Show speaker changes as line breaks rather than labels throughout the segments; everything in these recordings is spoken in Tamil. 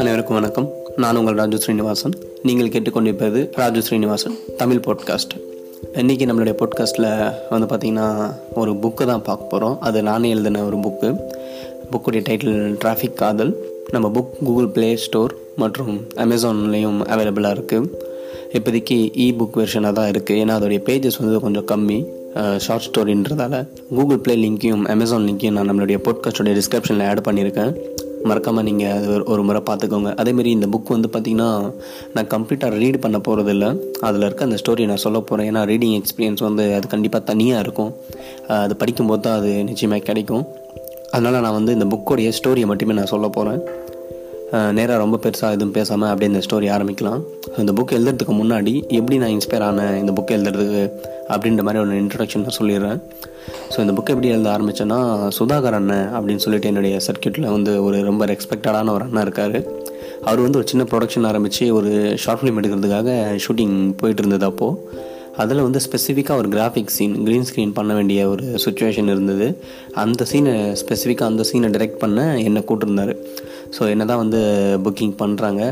அனைவருக்கும் வணக்கம். நான் உங்கள் ராஜு ஸ்ரீனிவாசன். நீங்கள் கேட்டுக்கொண்டிருப்பது ராஜு ஸ்ரீனிவாசன் தமிழ் பாட்காஸ்ட் இன்றைக்கி நம்மளுடைய பாட்காஸ்ட்டில் வந்து பார்த்திங்கன்னா ஒரு புக்கு தான் பார்க்க போகிறோம் அது நானே எழுதின ஒரு புக்கு புக்குடைய டைட்டில் டிராஃபிக் காதல். நம்ம புக் கூகுள் ப்ளே ஸ்டோர் மற்றும் அமேசான்லேயும் அவைலபிளாக இருக்குது இப்போதைக்கு இ புக் வெர்ஷனாக தான் இருக்குது ஏன்னா அதோடைய பேஜஸ் வந்து கொஞ்சம் கம்மி. ஷார்ட் ஸ்டோரின்றதால கூகுள் ப்ளே லிங்க்கையும் அமேசான் லிங்க்கையும் நான் நம்மளுடைய பாட்காஸ்டோடைய டிஸ்கிரிப்ஷனில் ஆட் பண்ணியிருக்கேன். மறக்காமல் நீங்கள் அது ஒரு- ஒரு முறை பார்த்துக்கோங்க. அதேமாரி இந்த புக் வந்து பார்த்திங்கன்னா நான் கம்ப்ளீட்டாக ரீட் பண்ண போகிறதில்ல அதில் இருக்க அந்த ஸ்டோரி நான் சொல்ல போகிறேன் ஏன்னா ரீடிங் எக்ஸ்பீரியன்ஸ் வந்து அது கண்டிப்பாக தனியாக இருக்கும். அது படிக்கும்போது தான் அது நிச்சயமாக கிடைக்கும். அதனால் நான் வந்து இந்த புக்கோடைய ஸ்டோரியை மட்டுமே நான் சொல்ல போகிறேன் நேராக ரொம்ப பெருசாக எதுவும் பேசாமல் அப்படியே இந்த ஸ்டோரி ஆரம்பிக்கலாம். இந்த புக் எழுதுறதுக்கு முன்னாடி எப்படி நான் இன்ஸ்பயர் ஆனேன் இந்த புக் எழுதுறதுக்கு அப்படின்ற மாதிரி ஒரு இன்ட்ரடக்ஷன் நான் சொல்லிடுறேன். ஸோ இந்த புக் எப்படி எழுத ஆரம்பித்தேன்னா சுதாகர் அண்ணன் அப்படின்னு சொல்லிட்டு என்னுடைய சர்க்கியூட்டில் வந்து ஒரு ரொம்ப ரெஸ்பெக்டடான ஒரு அண்ணன் இருக்கார். அவர் வந்து ஒரு சின்ன ப்ரொடக்ஷன் ஆரம்பித்து ஒரு ஷார்ட் ஃபிலிம் எடுக்கிறதுக்காக ஷூட்டிங் போயிட்டு இருந்தது அப்போது அதில் வந்து ஸ்பெசிஃபிக்காக ஒரு கிராஃபிக் சீன் க்ரீன் ஸ்க்ரீன் பண்ண வேண்டிய ஒரு சுச்சுவேஷன் இருந்தது. அந்த சீனை ஸ்பெசிஃபிக்காக அந்த சீனை டிரெக்ட் பண்ண என்னை கூட்டிருந்தார். ஸோ என்ன தான் வந்து புக்கிங் பண்ணுறாங்க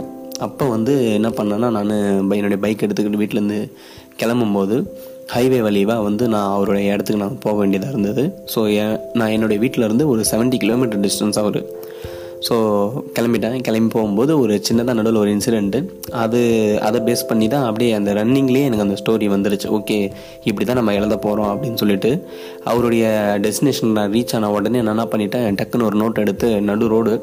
அப்போ வந்து என்ன பண்ணேன்னா நான் என்னுடைய பைக் எடுத்துக்கிட்டு வீட்டிலேருந்து கிளம்பும்போது ஹைவே வழிவாக வந்து நான் அவருடைய இடத்துக்கு நான் போக வேண்டியதாக இருந்தது. ஸோ நான் என்னுடைய வீட்டில் இருந்து ஒரு 70 கிலோமீட்டர் டிஸ்டன்ஸ் அவர். ஸோ கிளம்பிட்டேன். கிளம்பி போகும்போது ஒரு சின்னதாக நடுவில் ஒரு இன்சிடெண்ட்டு அது அதை பேஸ் பண்ணி தான் அப்படியே அந்த ரன்னிங்லேயே எனக்கு அந்த ஸ்டோரி வந்துருச்சு. ஓகே இப்படி தான் நம்ம எழுத போகிறோம் அப்படின்னு சொல்லிட்டு. அவருடைய டெஸ்டினேஷன் நான் ரீச் ஆன உடனே நான் என்ன பண்ணிட்டேன்? டக்குன்னு ஒரு நோட் எடுத்து நடு ரோடு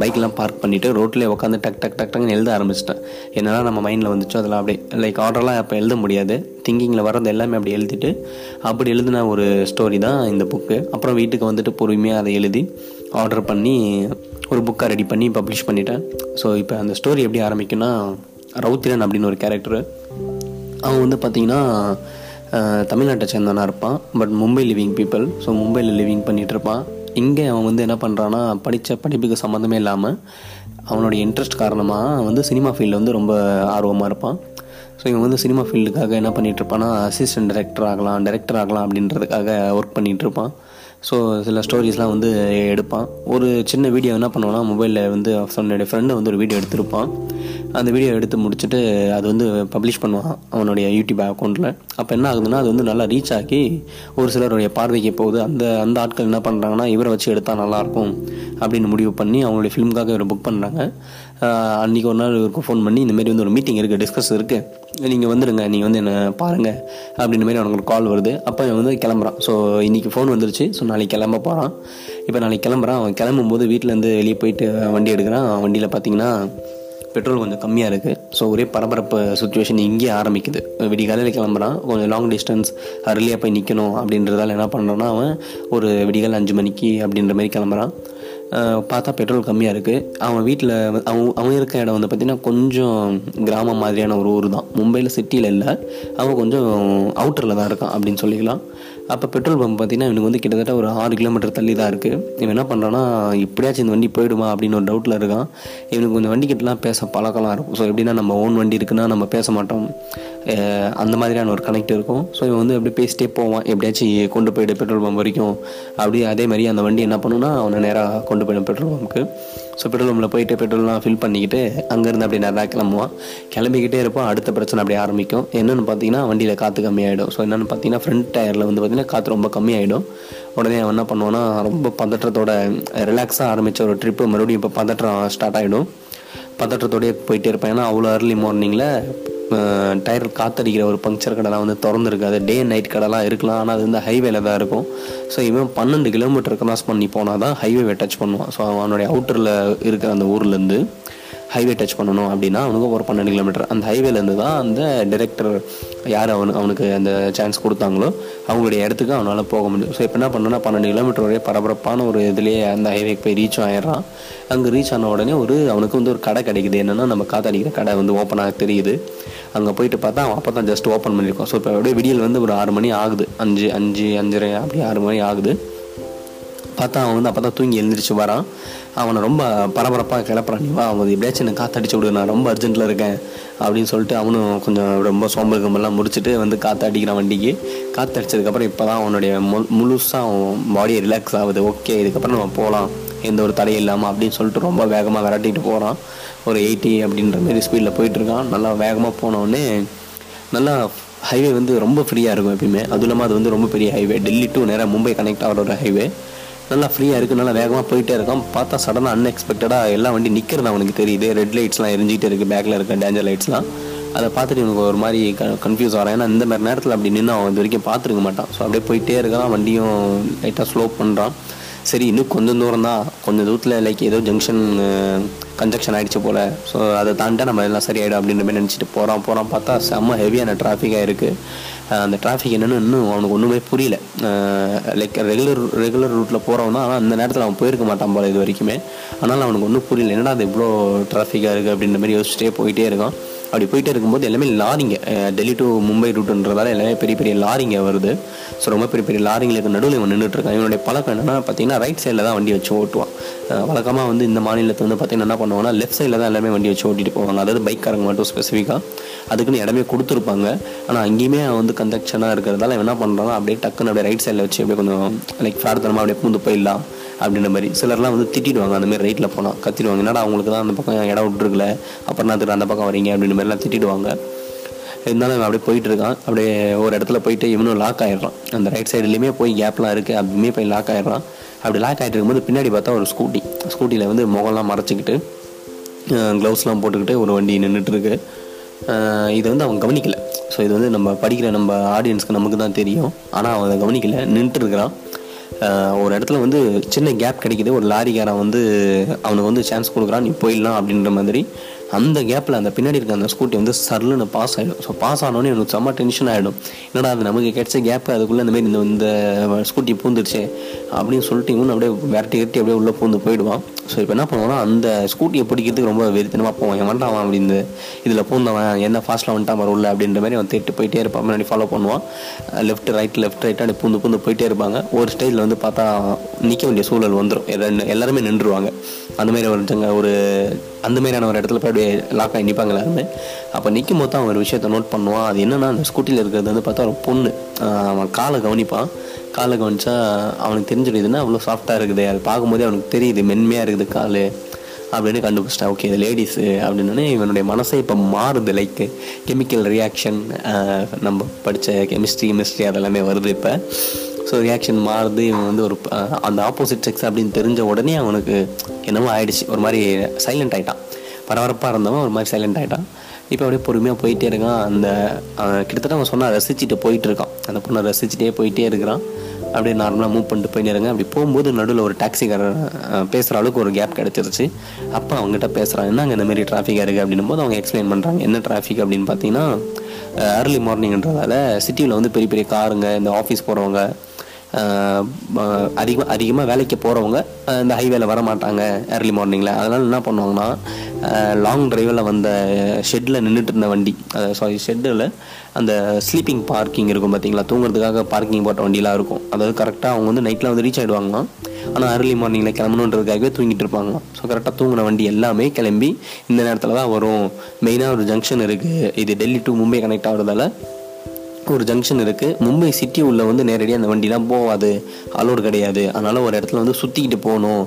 பைக்லாம் பார்க் பண்ணிவிட்டு ரோட்லேயே உட்காந்து டக் டக் டக் டக்னு எழுத ஆரம்பிச்சிட்டேன். என்னெல்லாம் நம்ம மைண்டில் வந்துச்சோ அதெல்லாம் அப்படியே லைக் ஆர்டர்லாம் அப்போ எழுத முடியாது. திங்கிங்கில் வர்றது எல்லாமே அப்படி எழுதிட்டு அப்படி எழுதின ஒரு ஸ்டோரி தான் இந்த புக்கு அப்புறம் வீட்டுக்கு வந்துட்டு பொறுமையாக அதை எழுதி ஆர்டர் பண்ணி ஒரு புக்காக ரெடி பண்ணி பப்ளிஷ் பண்ணிட்டேன். ஸோ இப்போ அந்த ஸ்டோரி எப்படி ஆரம்பிக்குன்னா ரவுத்திரன் அப்படின்னு ஒரு கேரக்டரு அவன் வந்து பார்த்திங்கன்னா தமிழ்நாட்டை சேர்ந்தவனாக இருப்பான். But Mumbai living people so மும்பையில் லிவிங் பண்ணிகிட்டு இருப்பான். இங்கே அவன் வந்து என்ன பண்ணுறான்னா படித்த படிப்புக்கு சம்மந்தமே இல்லாமல் அவனுடைய இன்ட்ரெஸ்ட் காரணமாக வந்து சினிமா ஃபீல்டில் வந்து ரொம்ப ஆர்வமாக இருப்பான். ஸோ இவன் வந்து சினிமா ஃபீல்டுக்காக என்ன பண்ணிட்டு இருப்பான்னா அசிஸ்டன்ட் டைரக்டர் ஆகலாம் டேரக்டர் ஆகலாம் அப்படின்றதுக்காக ஒர்க் பண்ணிகிட்டு இருப்பான். ஸோ சில ஸ்டோரிஸ்லாம் வந்து எடுப்பான். ஒரு சின்ன வீடியோ என்ன பண்ணுவான்னா மொபைலில் வந்து அவனுடைய ஃப்ரெண்டு வந்து ஒரு வீடியோ எடுத்திருப்பான். அந்த வீடியோ எடுத்து முடிச்சுட்டு அது வந்து பப்ளிஷ் பண்ணுவான் அவனுடைய யூடியூப் அக்கௌண்ட்டில் அப்போ என்ன ஆகுதுன்னா அது வந்து நல்லா ரீச் ஆகி ஒரு சிலருடைய பார்வைக்கு போகுது. அந்த அந்த ஆட்கள் என்ன பண்ணுறாங்கன்னா இவரை வச்சு எடுத்தால் நல்லாயிருக்கும் அப்படின்னு முடிவு பண்ணி அவங்களுடைய ஃபிலிமுக்காக இவரை புக் பண்ணுறாங்க அன்றைக்கி ஒரு நாள் இவருக்கு ஃபோன் பண்ணி இந்தமாரி வந்து ஒரு மீட்டிங் இருக்குது டிஸ்கஸ் இருக்குது நீங்கள் வந்துடுங்க நீங்கள் வந்து என்னை பாருங்கள் அப்படின்ற மாதிரி அவனுக்கு கால் வருது. அப்போ இவன் வந்து கிளம்புறான். ஸோ இன்றைக்கி ஃபோன் வந்துருச்சு. ஸோ நாளைக்கு கிளம்ப போகிறான் இப்போ நாளைக்கு கிளம்புறான். அவன் கிளம்பும்போது வீட்டிலேருந்து வெளியே போயிட்டு வண்டி எடுக்கிறான். வண்டியில் பார்த்தீங்கன்னா பெட்ரோல் கொஞ்சம் கம்மியாக இருக்குது ஸோ ஒரே பரபரப்பு சுச்சுவேஷன் இங்கேயே ஆரம்பிக்குது. விடிகாலையில் கிளம்புறான். கொஞ்சம் லாங் டிஸ்டன்ஸ் அர்லியாக போய் நிற்கணும் அப்படின்றதால என்ன பண்ணுறோன்னா அவன் ஒரு விடிகால் அஞ்சு மணிக்கு அப்படின்ற மாதிரி கிளம்புறான். பார்த்தா பெட்ரோல் கம்மியாக இருக்குது அவன் வீட்டில் அவன் அவன் இருக்க இடம் வந்து பார்த்திங்கன்னா கொஞ்சம் கிராமம் மாதிரியான ஒரு ஊர் தான் மும்பையில் சிட்டியில் இல்லை. அவன் கொஞ்சம் அவுட்டரில் தான் இருக்கான் அப்படின்னு சொல்லிக்கலாம். அப்போ பெட்ரோல் பம்ப் பார்த்தீங்கன்னா இவனுக்கு வந்து கிட்டத்தட்ட ஒரு ஆறு கிலோமீட்டர் தள்ளி தான் இருக்குது இவன் என்ன பண்ணுறான்னா இப்படியாச்சும் இந்த வண்டி போயிடுமா அப்படின்னு ஒரு டவுட்டில் இருக்கான். இவனுக்கு இந்த வண்டி கிட்டலாம் பேச பழக்கலாம் இருக்கும். ஸோ எப்படின்னா நம்ம ஓன் வண்டி இருக்குன்னா நம்ம பேச மாட்டோம். அந்த மாதிரியான ஒரு கனெக்ட் இருக்கும். ஸோ இவன் வந்து அப்படியே பேசிட்டே போவான். எப்படியாச்சும் கொண்டு போயிட்டு பெட்ரோல் பம்ப் வரைக்கும். அப்படியே அதே மாதிரி அந்த வண்டி என்ன பண்ணுன்னா அவனை நேராக கொண்டு போயிடும் பெட்ரோல் பம்புக்கு ஸோ பெட்ரோல் பம்பில் போயிட்டு பெட்ரோல்லாம் ஃபில் பண்ணிக்கிட்டு அங்கேருந்து அப்படியே நிறையா கிளம்புவான். கிளம்பிக்கிட்டே இருப்பான். அடுத்த பிரச்சனை அப்படியே ஆரம்பிக்கும். என்னென்னு பார்த்தீங்கன்னா வண்டியில் காற்று கம்மியாயிடும். ஸோ என்னென்னு பார்த்தீங்கன்னா ஃப்ரண்ட் டயரில் வந்து பார்த்தீங்கன்னா காற்று ரொம்ப கம்மியாயிடும். உடனே அவன் என்ன பண்ணுவான்னா ரொம்ப பதற்றத்தோட ரிலாக்ஸாக ஆரம்பித்த ஒரு ட்ரிப்பு மறுபடியும் இப்போ பதற்றம் ஸ்டார்ட் ஆகிடும் பதற்றத்தோடயே போயிட்டே இருப்பேன். ஏன்னா அவ்வளோ அர்லி மார்னிங்கில் டயர் காத்தடிக்கிற ஒரு பங்க்சர் கடைலாம் வந்து திறந்துருக்காது. டே நைட் கடைலாம் இருக்கலாம். ஆனால் அது வந்து ஹைவேல தான் இருக்கும். ஸோ இவன் பன்னெண்டு கிலோமீட்டர் கிராஸ் பண்ணி போனால் தான் ஹைவே டச் பண்ணுவான். ஸோ அவனுடைய அவுட்டரில் இருக்கிற அந்த ஊர்லேருந்து ஹைவே டச் பண்ணணும் அப்படின்னா அவனுக்கு ஒரு பன்னெண்டு கிலோமீட்டர் அந்த ஹைவேலேருந்து தான் அந்த டைரக்டர் யார் அவனு அவனுக்கு அந்த சான்ஸ் கொடுத்தாங்களோ அவங்களுடைய இடத்துக்கு அவனால் போக முடியும். ஸோ இப்போ என்ன பண்ணணும்னா பன்னெண்டு கிலோமீட்டர் வரைய பரபரப்பான ஒரு இதுலேயே அந்த ஹைவேக்கு போய் ரீச் ஆயிடுறான். அங்கே ரீச் ஆன உடனே ஒரு அவனுக்கு வந்து ஒரு கடை கிடைக்குது. என்னென்னா நம்ம காத்தடிக்கிற கடை வந்து ஓப்பனாக தெரியுது. அங்கே போயிட்டு பார்த்தா அவன் அப்போ தான் ஜஸ்ட் ஓப்பன் பண்ணியிருக்கோம் ஸோ இப்போ அப்படியே விடியல் வந்து ஒரு ஆறு மணி ஆகுது. அஞ்சு அஞ்சு அஞ்சரை அப்படி ஆறு மணி ஆகுது. பார்த்தா அவன் வந்து அப்போ தான் தூங்கி எழுந்திரிச்சு வரான். அவனை ரொம்ப பரபரப்பாக கிளப்புறான். நீ வா அவன் எப்படியாச்சும் எனக்கு காற்றடிச்சு விடு நான் ரொம்ப அர்ஜென்ட்டில் இருக்கேன் அப்படின்னு சொல்லிட்டு அவனும் கொஞ்சம் ரொம்ப சோம்பல் கம்பெல்லாம் முடிச்சுட்டு வந்து காற்று அடிக்கிறான் வண்டிக்கு. காற்றடிச்சதுக்கப்புறம் இப்போ தான் அவனுடைய மு முழுசாக அவன் பாடியை ரிலாக்ஸ் ஆகுது. ஓகே இதுக்கப்புறம் நம்ம போகலாம் எந்த ஒரு தடையும் இல்லாமல் அப்படின்னு சொல்லிட்டு ரொம்ப வேகமாக விரட்டிட்டு போகிறான் ஒரு எயிட்டி அப்படின்ற மாதிரி ஸ்பீடில் போயிட்டுருக்கான் நல்லா வேகமாக போனவுடனே நல்லா ஹைவே வந்து ரொம்ப ஃப்ரீயாக இருக்கும் எப்பயுமே. அதுவும் இல்லாமல் அது வந்து ரொம்ப பெரிய ஹைவே டெல்லி டு நேராக மும்பை கனெக்ட் ஆகிற ஒரு ஹைவே நல்லா ஃப்ரீயாக இருக்குது நல்லா வேகமாக போயிட்டே இருக்கான் பார்த்தா சடனாக அன்எக்ஸ்பெக்டடாக எல்லா வண்டி நிற்கிறது அவனுக்கு தெரியுது. ரெட் லைட்ஸ்லாம் எரிஞ்சிக்கிட்டே இருக்குது பேக்கில் இருக்க டேஞ்சர் லைட்ஸ்லாம் அதை பார்த்துட்டு இவனுக்கு ஒரு மாதிரி க கன்ஃபியூஸ் ஆகிறான். ஏன்னா இந்த மாதிரி நேரத்தில் அப்படி நின்று அவன் இது வரைக்கும் பார்த்துருக்க மாட்டான். ஸோ அப்படியே போயிட்டே இருக்கான். வண்டியும் லைட்டாக ஸ்லோ பண்ணுறான் சரி இன்னும் கொஞ்சம் தூரம் தான் கொஞ்சம் தூரத்தில் லைக் ஏதோ ஜங்ஷன் கன்ஜக்ஷன் ஆகிடுச்சு போல். ஸோ அதை தாண்டா நம்ம எல்லாம் சரியாயிடும் அப்படின்ற மாதிரி நினச்சிட்டு போகிறான் போகிறான் பார்த்தா செம்ம ஹெவியான டிராஃபிக்காக இருக்குது அந்த டிராஃபிக் என்னென்னு இன்னும் அவனுக்கு ஒன்றுமே புரியல. லைக் ரெகுலர் ரெகுலர் ரூட்டில் போகிறவன் தான். ஆனால் அந்த நேரத்தில் அவன் போயிருக்க மாட்டான் போல் இது வரைக்குமே. ஆனால் அவனுக்கு ஒன்றும் புரியல. என்னடா அது இவ்வளோ டிராஃபிக்காக இருக்குது அப்படின்ற மாதிரி யோசிச்சுட்டே போயிட்டே இருக்கான். அப்படி போயிட்டே இருக்கும்போது எல்லாமே லாரிங்க. டெல்லி டு மும்பை ரூட்டுன்றதால எல்லாமே பெரிய பெரிய லாரிங்க வருது. ஸோ ரொம்ப பெரிய பெரிய லாரிங்களுக்கு நடுவில் இவன் நின்றுட்டு இருக்கான் இவனுடைய பழக்கம் என்னென்னா பார்த்தீங்கன்னா ரைட் சைடில் தான் வண்டி வச்சு ஓட்டுவான். வழக்கமாக வந்து இந்த மாநிலத்தில் வந்து பார்த்தீங்கன்னா என்ன பண்ணுவாங்கன்னா லெஃப்ட் சைடில் தான் எல்லாமே வண்டி வச்சு ஓட்டிட்டு போவாங்க. அதாவது பைக்காரங்க மட்டும் ஸ்பெசிஃபிக்காக அதுக்குன்னு இடமே கொடுத்துருப்பாங்க. ஆனால் அங்கேயுமே வந்து கன்ஜக்ஷனாக இருக்கிறதால என்ன பண்ணுறாங்க அப்படியே டக்குன்னு அப்படியே ரைட் சைடில் வச்சு அப்படியே கொஞ்சம் லைக் ஃப்ராட்தனமாக அப்படியே பூந்து போயிடலாம். அப்படின்ற மாதிரி சிலர்லாம் வந்து திட்டிடுவாங்க. அந்த மாதிரி ரைட்டில் போனால் கத்திடுவாங்க. என்னடா அவங்களுக்கு தான் அந்த பக்கம் இடம் விட்டுருக்கல? அப்புறம் நான் அந்த பக்கம் வரீங்க? அப்படின்ற மாதிரிலாம் திட்டிடுவாங்க. இருந்தாலும் அவன் அப்படியே போயிட்டு இருக்கான். அப்படியே ஒரு இடத்துல போயிட்டு இவனும் லாக் ஆயிடுறான். அந்த ரைட் சைடுலேயுமே போய் கேப்லாம் இருக்குது அப்படியுமே போய் லாக் ஆகிடுறான் அப்படி லாக் ஆகிட்டு இருக்கும்போது பின்னாடி பார்த்தா ஒரு ஸ்கூட்டி ஸ்கூட்டியில் வந்து முகம்லாம் மறைச்சிக்கிட்டு க்ளவுஸ்லாம் போட்டுக்கிட்டு ஒரு வண்டி நின்றுட்டுருக்கு இதை வந்து அவன் கவனிக்கலை. ஸோ இது வந்து நம்ம படிக்கிற நம்ம ஆடியன்ஸ்க்கு நமக்கு தான் தெரியும். ஆனால் அவன் அதை கவனிக்கலை. நின்றுட்டுருக்கிறான் ஒரு இடத்துல வந்து சின்ன கேப் கிடைக்கிது. ஒரு லாரிக்காரன் வந்து அவனுக்கு வந்து சான்ஸ் கொடுக்குறான் நீ போயிடலாம் அப்படின்ற மாதிரி அந்த கேப்பில் அந்த பின்னாடி இருக்க அந்த ஸ்கூட்டி வந்து சர்லுன்னு பாஸ் ஆகிடும் ஸோ பாஸ் ஆனோடனே எனக்கு செம்ம டென்ஷன் ஆகிடும் என்னடா அது நமக்கு கிடைச்ச கேப்பு அதுக்குள்ளே இந்த மாதிரி இந்த இந்த ஸ்கூட்டி பூந்துருச்சு அப்படின்னு சொல்லிட்டு இவனு அப்படியே விரட்டி கட்டி அப்படியே உள்ளே பூந்து போயிடுவான். ஸோ இப்போ என்ன பண்ணுவோம்னா அந்த ஸ்கூட்டியை பிடிக்கிறதுக்கு ரொம்ப வெறித்தனமாக போவான். என் வந்துட்டான் அப்படின்னு இதில் பூந்தவன் என்ன ஃபாஸ்ட்டில் வந்துட்டான் வர உள்ள அப்படின்ற மாதிரி அவன் தேட்டு போயிட்டே இருப்பான். முன்னாடி ஃபாலோ பண்ணுவான். லெஃப்ட் ரைட் லெஃப்ட் ரைட் அப்படி பூந்து பூந்து போயிட்டே இருப்பாங்க. ஒரு ஸ்டைலில் வந்து பார்த்தா நிற்க வேண்டிய சூழல் வந்துடும் எல்லாருமே நின்றுருவாங்க. அந்த மாதிரி ஒரு ஒரு அந்த மாதிரியான ஒரு இடத்துல போய் அப்படியே லாக் ஆகி நிற்பாங்க எல்லாருமே. அப்போ நிற்கும் போது தான் அவன் ஒரு விஷயத்தை நோட் பண்ணுவான். அது என்னென்னா அந்த ஸ்கூட்டியில் இருக்கிறது வந்து பார்த்தா ஒரு பொண்ணு. அவன் காலை கவனிப்பான். காலை கவனித்தா அவனுக்கு தெரிஞ்சிடுதுன்னா அவ்வளோ சாஃப்டாக இருக்குது? அது பார்க்கும்போதே அவனுக்கு தெரியுது மென்மையாக இருக்குது கால். அப்படின்னு கண்டுபிடிச்சிட்டா ஓகே இது லேடிஸு அப்படின்னு இவனுடைய மனசை இப்போ மாறுது லைக் கெமிக்கல் ரியாக்ஷன் நம்ம படித்த கெமிஸ்ட்ரி கெமிஸ்ட்ரி அதெல்லாமே வருது இப்போ. ஸோ ரியாக்ஷன் மாறுது. இவன் வந்து ஒரு அந்த ஆப்போசிட் செக்ஸ் அப்படின்னு தெரிஞ்ச உடனே அவனுக்கு என்னமோ ஆயிடுச்சு. ஒரு மாதிரி சைலண்ட் ஆகிட்டான் பரபரப்பாக இருந்தவன் ஒரு மாதிரி சைலண்ட் ஆகிட்டான் இப்போ அப்படியே பொறுமையாக போயிட்டே இருக்கான். அந்த கிட்டத்தட்ட அவன் சொன்னால் ரசிச்சுட்டு போயிட்டு இருக்கான். அந்த பொண்ணை ரசிச்சுட்டே போயிட்டே இருக்கிறான். அப்படியே நார்மலாக மூவ் பண்ணிட்டு போயிட்டு இருங்க அப்படி போகும்போது நடுவில் ஒரு டாக்ஸிக்காரர் பேசுகிற அளவுக்கு ஒரு கேப் கிடச்சிருச்சு. அப்போ அவங்ககிட்ட பேசுகிறான் என்னங்க இந்த மாதிரி டிராஃபிக்காக இருக்குது அப்படின்னும் போது அவங்க எக்ஸ்பிளைன் பண்ணுறாங்க என்ன டிராஃபிக் அப்படின்னு பார்த்தீங்கன்னா ஏர்லி மார்னிங்ன்றதால சிட்டியில் வந்து பெரிய பெரிய காருங்க இந்த ஆஃபீஸ் போகிறவங்க அதிகமாக அதிகமாக வேலைக்கு போகிறவங்க இந்த ஹைவேல வர மாட்டாங்க ஏர்லி மார்னிங்கில் அதனால் என்ன பண்ணுவாங்கன்னா லாங் டிரைவில் வந்த ஷெட்டில் நின்றுட்டு இருந்த வண்டி சாரி ஷெட்டில் அந்த ஸ்லீப்பிங் பார்க்கிங் இருக்கும் பார்த்தீங்களா தூங்குறதுக்காக பார்க்கிங் போட்ட வண்டிலாம் இருக்கும். அதாவது கரெக்டாக அவங்க வந்து நைட்டில் வந்து ரீச் ஆகிடுவாங்களாம் ஆனால் அர்லி மார்னிங்கில் கிளம்பணுன்றதுக்காகவே தூங்கிட்டு இருப்பாங்களாம் ஸோ கரெக்டாக தூங்கின வண்டி எல்லாமே கிளம்பி இந்த நேரத்தில் தான் வரும். மெயினாக ஒரு ஜங்ஷன் இருக்குது இது டெல்லி டு மும்பை கனெக்ட் ஆகிறதால ஒரு ஜங்ஷன் இருக்குது மும்பை சிட்டி உள்ளே வந்து நேரடியாக அந்த வண்டிலாம் போகாது. அலோடு கிடையாது. அதனால் ஒரு இடத்துல வந்து சுற்றிக்கிட்டு போகணும்.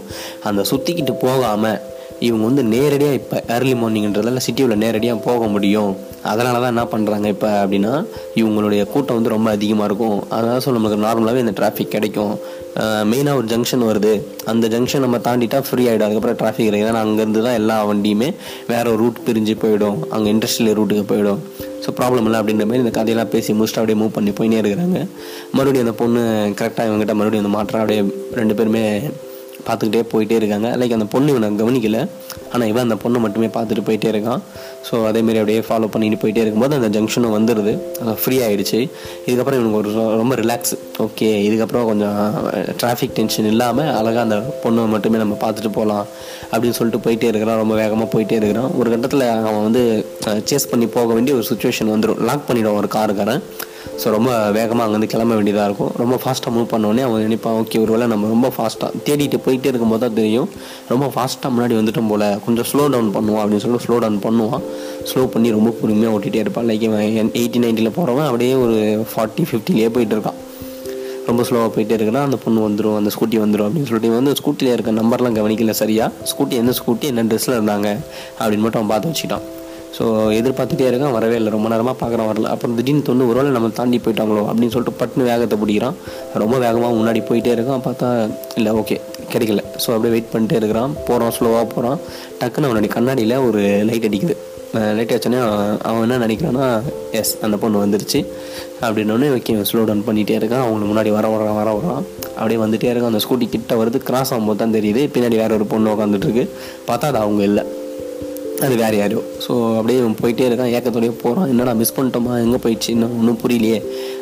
அந்த சுற்றிக்கிட்டு போகாமல் இவங்க வந்து நேரடியாக இப்போ ஏர்லி மார்னிங்ன்றதால சிட்டியில் நேரடியாக போக முடியும். அதனால தான் என்ன பண்ணுறாங்க இப்போ அப்படின்னா இவங்களுடைய கூட்டம் வந்து ரொம்ப அதிகமாக இருக்கும். அதனால சொல்ல நமக்கு நார்மலாகவே இந்த டிராஃபிக் கிடைக்கும். மெயினாக ஒரு ஜங்ஷன் வருது. அந்த ஜங்ஷன் நம்ம தாண்டிட்டா ஃப்ரீ ஆகிடும் அதுக்கப்புறம் டிராஃபிக் கிடையாது ஏன்னா அங்கேருந்து தான் எல்லா வண்டியுமே வேறு ஒரு ரூட் பிரிஞ்சு போயிடும். அங்கே இண்டஸ்ட்ரியல் ரூட்டுக்கு போயிடும். ஸோ ப்ராப்ளம் இல்லை அப்படின்ற மாதிரி இந்த கதையெல்லாம் பேசி முடிச்சுட்டு அப்படியே மூவ் பண்ணி போயினே இருக்கிறாங்க. மறுபடியும் அந்த பொண்ணு கரெக்டாக இவங்ககிட்ட மறுபடியும் அந்த மாற்றம் அப்படியே ரெண்டு பேருமே பார்த்துக்கிட்டே போயிட்டே இருக்காங்க. லைக் அந்த பொண்ணு இவனை கவனிக்கல. ஆனால் இவன் அந்த பொண்ணை மட்டுமே பார்த்துட்டு போயிட்டே இருக்கான். ஸோ அதேமாரி அப்படியே ஃபாலோ பண்ணிட்டு போயிட்டே இருக்கும்போது அந்த ஜங்ஷனும் வந்துடுது ஃப்ரீ ஆகிடுச்சு இதுக்கப்புறம் இவனுக்கு ஒரு ரொம்ப ரிலாக்ஸ் ஓகே இதுக்கப்புறம் கொஞ்சம் டிராஃபிக் டென்ஷன் இல்லாமல் அழகாக அந்த பொண்ணை மட்டுமே நம்ம பார்த்துட்டு போகலாம் அப்படின்னு சொல்லிட்டு போயிட்டே இருக்கிறான். ரொம்ப வேகமாக போயிட்டே இருக்கிறான். ஒரு கட்டத்தில் அவன் வந்து சேஸ் பண்ணி போக வேண்டிய ஒரு சுச்சுவேஷன் வந்துடும் லாக் பண்ணிவிடும் ஒரு காருக்காரன் ஸோ ரொம்ப வேகமாக அங்கேருந்து கிளம்ப வேண்டியதாக இருக்கும். ரொம்ப ஃபாஸ்ட்டாக மூவ் பண்ணோடனே அவன் நினைப்பான் ஓகே ஒரு வேளை நம்ம ரொம்ப ஃபாஸ்ட்டாக தேடிட்டு போயிட்டே இருக்கும்போது தான் தெரியும். ரொம்ப ஃபாஸ்ட்டாக முன்னாடி வந்துட்டோம் போல். கொஞ்சம் ஸ்லோ டவுன் பண்ணுவான் அப்படின்னு சொல்லி ஸ்லோ டவுன் பண்ணுவான். ஸ்லோ பண்ணி ரொம்ப பொறுமையாக ஓட்டிகிட்டே இருப்பான். லைக் இவன் எயிட்டி நைன்ட்டியில் போகிறவன் அப்படியே ஒரு ஃபார்ட்டி ஃபிஃப்டிலேயே போயிட்டு இருக்கான். ரொம்ப ஸ்லோவாக போயிட்டே இருக்கிறான் அந்த பொண்ணு வந்துடும் அந்த ஸ்கூட்டி வந்துடும் அப்படின்னு சொல்லிட்டு வந்து ஸ்கூட்டியில் இருக்க நம்பர்லாம் கவனிக்கல சரியா? ஸ்கூட்டி எந்த ஸ்கூட்டி என்ன ட்ரெஸ்ஸில் இருந்தாங்க? அப்படின்னு மட்டும் அவன் பார்த்து வச்சுட்டான் ஸோ எதிர்பார்த்துட்டே இருக்கான் வரவே இல்லை. ரொம்ப நேரமாக பார்க்குறான் வரல. அப்புறம் திடீர்னு தொண்ணு ஒருவேளை நம்ம தாண்டி போயிட்டாங்களோ அப்படின்னு சொல்லிட்டு பட்டுன்னு வேகத்தை பிடிக்கிறான். ரொம்ப வேகமாக முன்னாடி போயிட்டே இருக்கான். பார்த்தா இல்லை ஓகே கிடைக்கல. ஸோ அப்படியே வெயிட் பண்ணிட்டே இருக்கிறான். போகிறான் ஸ்லோவாக போகிறான் டக்குன்னு அவனுடைய கண்ணாடியில் ஒரு லைட் அடிக்குது. லைட் அடிச்சோடனே அவன் என்ன நினைக்கிறான்னா எஸ் அந்த பொண்ணு வந்துருச்சு. அப்படின்னோடனே ஓகே ஸ்லோ டவுன் பண்ணிகிட்டே இருக்கான். அவங்களுக்கு முன்னாடி வர வர வர வரான் அப்படியே வந்துகிட்டே இருக்கான். அந்த ஸ்கூட்டி கிட்ட வருது கிராஸ் ஆகும்போது தான் தெரியுது. பின்னாடி வேற ஒரு பொண்ணு உட்காந்துட்டு இருக்கு. பார்த்தா அது அவங்க இல்லை. அது வேறு யாரோ. ஸோ அப்படியே இவன் போயிட்டே இருக்கான் ஏக்கத்தோடய போகிறான் என்னடா மிஸ் பண்ணிட்டோமா? எங்கே போயிடுச்சு? இன்னும் ஒன்றும் புரியலையே.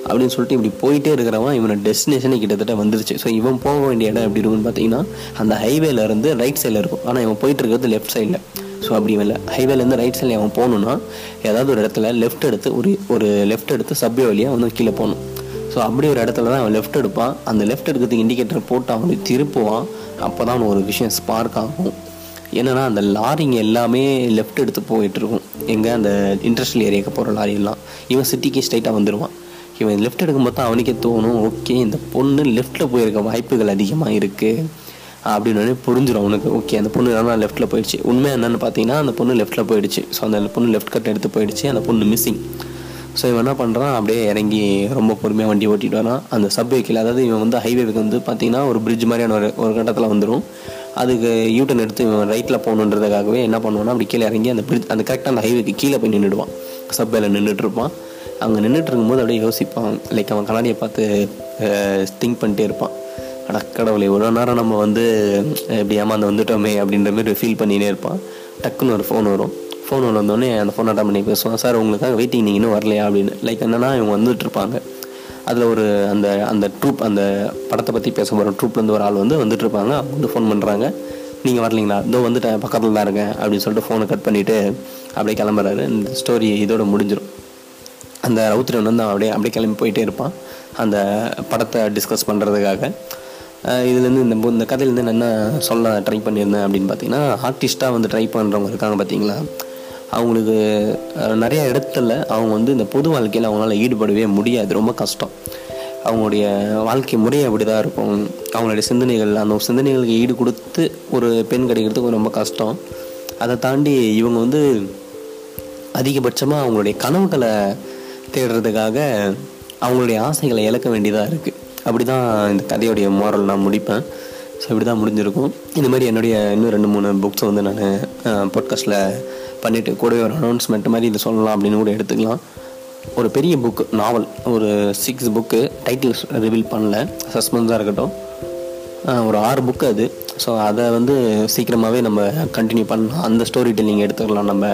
அப்படின்னு சொல்லிட்டு இப்படி போயிட்டே இருக்கிறவன் இவனோட டெஸ்டினேஷனே கிட்டத்தட்ட வந்துருச்சு. ஸோ இவன் போக வேண்டிய இடம் எப்படி இருக்குன்னு பார்த்தீங்கன்னா அந்த ஹைவேல இருந்து ரைட் சைடில் இருக்கும். ஆனால் இவன் போயிட்டு இருக்கிறது லெஃப்ட் சைடில் ஸோ அப்படி இல்லை. ஹைவேலேருந்து ரைட் சைடில் அவன் போகணுன்னா ஏதாவது ஒரு இடத்துல லெஃப்ட் எடுத்து ஒரு ஒரு லெஃப்ட் எடுத்து சப்வே வழியாக வந்து கீழே போகணும். ஸோ அப்படி ஒரு இடத்துல தான் அவன் லெஃப்ட் எடுப்பான். அந்த லெஃப்ட் எடுக்கிறதுக்கு இண்டிகேட்டர் போட்டு அவனுக்கு திருப்புவான். அப்போ தான் அவனுக்கு ஒரு விஷயம் ஸ்பார்க் ஆகும். என்னென்னா அந்த லாரிங்க எல்லாமே லெஃப்ட் எடுத்து போயிட்டு இருக்கும். எங்கே அந்த இண்டஸ்ட்ரியல் ஏரியாவுக்கு போகிற லாரி எல்லாம் இவன் சிட்டிக்கு ஸ்ட்ரைட்டாக வந்துடுவான் இவன் லெஃப்ட் எடுக்கும்போது தான் அவனுக்கே தோணும் ஓகே இந்த பொண்ணு லெஃப்ட்டில் போயிருக்க வாய்ப்புகள் அதிகமாக இருக்குது அப்படின்னு புரிஞ்சிடும் அவனுக்கு. ஓகே அந்த பொண்ணு நல்லா லெஃப்ட்டில் போயிடுச்சு. உண்மை என்னென்னு பார்த்தீங்கன்னா அந்த பொண்ணு லெஃப்ட்டில் போயிடுச்சு. ஸோ அந்த பொண்ணு லெஃப்ட் கட் எடுத்து போயிடுச்சு அந்த பொண்ணு மிஸ்ஸிங் ஸோ இவன் என்ன பண்ணுறான் அப்படியே இறங்கி ரொம்ப பொறுமையாக வண்டி ஓட்டிட்டு வரான். அந்த சப்வேக்கில் அதாவது இவன் வந்து ஹைவேக்கு வந்து பார்த்தீங்கன்னா ஒரு பிரிட்ஜ் மாதிரியான ஒரு ஒரு கட்டத்தில் வந்துடும் அதுக்கு யூட்டன் எடுத்து ரைட்டில் போகணுன்றதுக்காகவே என்ன பண்ணுவான்னா அப்படி கீழே இறங்கி அந்த பிரிட்ஜ் அந்த கரெக்டாக அந்த ஹைவேக்கு கீழே போய் நின்றுடுவான் சப்வேல நின்றுட்டு இருப்பான் அங்கே நின்றுட்டு இருக்கும்போது அப்படியே யோசிப்பான். லைக் அவன் கண்ணாடியை பார்த்து திங்க் பண்ணிட்டே இருப்பான். அடக்கடவுளை கடவுளை இவ்வளோ நேரம் நம்ம வந்து இப்படி ஏமாந்து வந்துட்டோமே அப்படின்ற மாதிரி ஃபீல் பண்ணினே இருப்பான். டக்குன்னு ஒரு ஃபோன் வரும். ஃபோன் வந்தோடனே அந்த ஃபோன் அட்டன் பண்ணி பேசுவான். சார் உங்களுக்காக வெயிட்டிங் நீங்கள் இன்னும் வரலையா? அப்படின்னு. லைக் என்னென்னா இவங்க வந்துட்டு இருப்பாங்க அதில் ஒரு அந்த அந்த ட்ரூப் அந்த படத்தை பற்றி பேச போகிற ட்ரூப்லேருந்து ஒரு ஆள் வந்து வந்துட்டு இருப்பாங்க. அவங்க வந்து ஃபோன் பண்ணுறாங்க நீங்கள் வரலீங்களா? இதோ வந்துட்டேன். பக்கத்தில் தான் இருக்கேன். அப்படின்னு சொல்லிட்டு ஃபோனை கட் பண்ணிவிட்டு அப்படியே கிளம்புறாரு. இந்த ஸ்டோரி இதோட முடிஞ்சிடும் அந்த ரவுத்திரன் வந்து அப்படியே அப்படியே கிளம்பி போயிட்டே இருப்பான். அந்த படத்தை டிஸ்கஸ் பண்ணுறதுக்காக இதுலேருந்து இந்த இந்த கதையிலேருந்து நான் என்ன சொல்ல ட்ரை பண்ணியிருந்தேன் அப்படின்னு பார்த்தீங்கன்னா ஆர்டிஸ்ட்டாக வந்து ட்ரை பண்ணுறவங்க இருக்காங்க பார்த்தீங்களா? அவங்களுக்கு நிறைய இடத்துல அவங்க வந்து இந்த பொது வாழ்க்கையில் அவங்களால ஈடுபடவே முடியாது. ரொம்ப கஷ்டம். அவங்களுடைய வாழ்க்கை முறை அப்படி தான் இருக்கும். அவங்களுடைய சிந்தனைகள் அந்த சிந்தனைகளுக்கு ஈடு கொடுத்து ஒரு பெண் கிடைக்கிறதுக்கு ரொம்ப கஷ்டம். அதை தாண்டி இவங்க வந்து அதிகபட்சமாக அவங்களுடைய கனவுகளை தேடுறதுக்காக அவங்களுடைய ஆசைகளை இழக்க வேண்டியதாக இருக்குது அப்படி தான் இந்த கதையுடைய மோரல் நான் முடிப்பேன். ஸோ இப்படி தான் முடிஞ்சிருக்கும். இந்த மாதிரி என்னுடைய இன்னும் ரெண்டு மூணு புக்ஸை வந்து நான் பாட்காஸ்ட்டில் பண்ணிவிட்டு கூடவே ஒரு அனௌன்ஸ்மெண்ட் மாதிரி இதை சொல்லலாம் அப்படின்னு கூட எடுத்துக்கலாம். ஒரு பெரிய புக்கு நாவல் ஒரு சிக்ஸ் புக்கு டைட்டில்ஸ் ரிவீல் பண்ணல. சஸ்பென்ஸாக இருக்கட்டும். ஒரு ஆறு புக்கு அது. ஸோ அதை வந்து சீக்கிரமாகவே நம்ம கண்டினியூ பண்ணலாம். அந்த ஸ்டோரி டெல்லிங் எடுத்துக்கலாம் நம்ம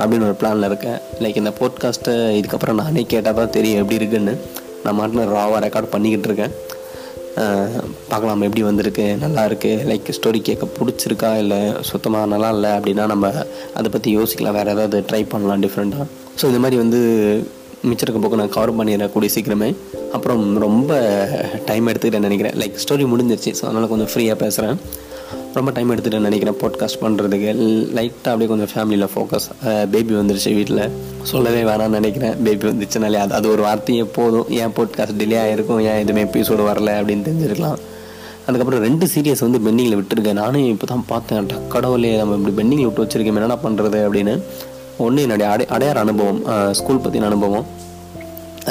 அப்படின்னு ஒரு பிளானில் இருக்கேன். லைக் இந்த போட்காஸ்ட்டை இதுக்கப்புறம் நானே கேட்டால் தான் தெரியும் எப்படி இருக்குன்னு. நான் மாட்டின ராவாக ரெக்கார்ட் பண்ணிக்கிட்டு இருக்கேன். பார்க்கலாம் எப்படி வந்திருக்கு நல்லா இருக்குது லைக் ஸ்டோரி கேட்க பிடிச்சிருக்கா இல்லை சுத்தமாக நல்லா இல்லை அப்படின்னா நம்ம அதை பற்றி யோசிக்கலாம். வேறு ஏதாவது ட்ரை பண்ணலாம் டிஃப்ரெண்ட்டாக ஸோ இது மாதிரி வந்து மிச்சம் இருக்க போக்கு நான் கவர் பண்ணிடுறேன் கூடிய சீக்கிரமே. அப்புறம் ரொம்ப டைம் எடுத்துக்கிட்டேன் நினைக்கிறேன். லைக் ஸ்டோரி முடிஞ்சிருச்சு ஸோ அதனால் கொஞ்சம் ஃப்ரீயாக பேசுகிறேன் ரொம்ப டைம் எடுத்துகிட்டு நினைக்கிறேன் பாட்காஸ்ட் பண்ணுறதுக்கு லைட்டாக அப்படியே கொஞ்சம் ஃபேமிலியில் ஃபோக்கஸ் பேபி வந்துருச்சு வீட்டில் சொல்லவே வேணாம்னு நினைக்கிறேன். பேபி வந்துச்சுனாலே அது அது ஒரு வார்த்தையே போதும். ஏன் பாட்காஸ்ட் டிலே ஆகிருக்கும் ஏன் எதுவுமே எபிசோடு வரல அப்படின்னு தெரிஞ்சிருக்கலாம். அதுக்கப்புறம் ரெண்டு சீரியஸ் வந்து பெண்டிங்கில் விட்டுருக்கேன். நானும் இப்போ தான் பார்த்தேன் கடவுளே நம்ம இப்படி பெண்டிங்கில் விட்டு வச்சுருக்கேன் என்னடா பண்ணுறது அப்படின்னு. ஒன்று என்னுடைய அடை அடையார் அனுபவம் ஸ்கூல் பற்றின அனுபவம்.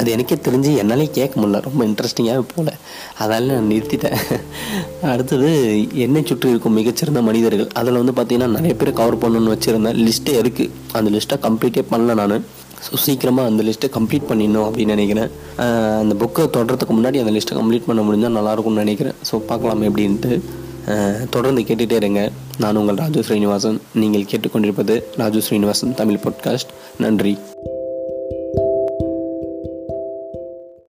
அது எனக்கே தெரிஞ்சு என்னாலே கேட்க முடியல. ரொம்ப இன்ட்ரெஸ்டிங்காகவே போகல அதனால் நான் நிறுத்திட்டேன். அடுத்தது என்னை சுற்றி இருக்கும் மிகச்சிறந்த மனிதர்கள். அதில் வந்து பார்த்திங்கன்னா நிறைய பேர் கவர் பண்ணணும்னு வச்சுருந்தேன். லிஸ்ட்டே இருக்குது அந்த லிஸ்ட்டை கம்ப்ளீட்டே பண்ணல நான். ஸோ சீக்கிரமாக அந்த லிஸ்ட்டை கம்ப்ளீட் பண்ணிடணும் அப்படின்னு நினைக்கிறேன். அந்த புக்கை தொடரத்துக்கு முன்னாடி அந்த லிஸ்ட்டை கம்ப்ளீட் பண்ண முடிஞ்சால் நல்லாயிருக்கும்னு நினைக்கிறேன். ஸோ பார்க்கலாம் எப்படின்ட்டு. தொடர்ந்து கேட்டுகிட்டே இருங்க. நான் உங்கள் ராஜு ஸ்ரீனிவாசன். நீங்கள் கேட்டுக்கொண்டிருப்பது ராஜு ஸ்ரீனிவாசன் தமிழ் பாட்காஸ்ட் நன்றி.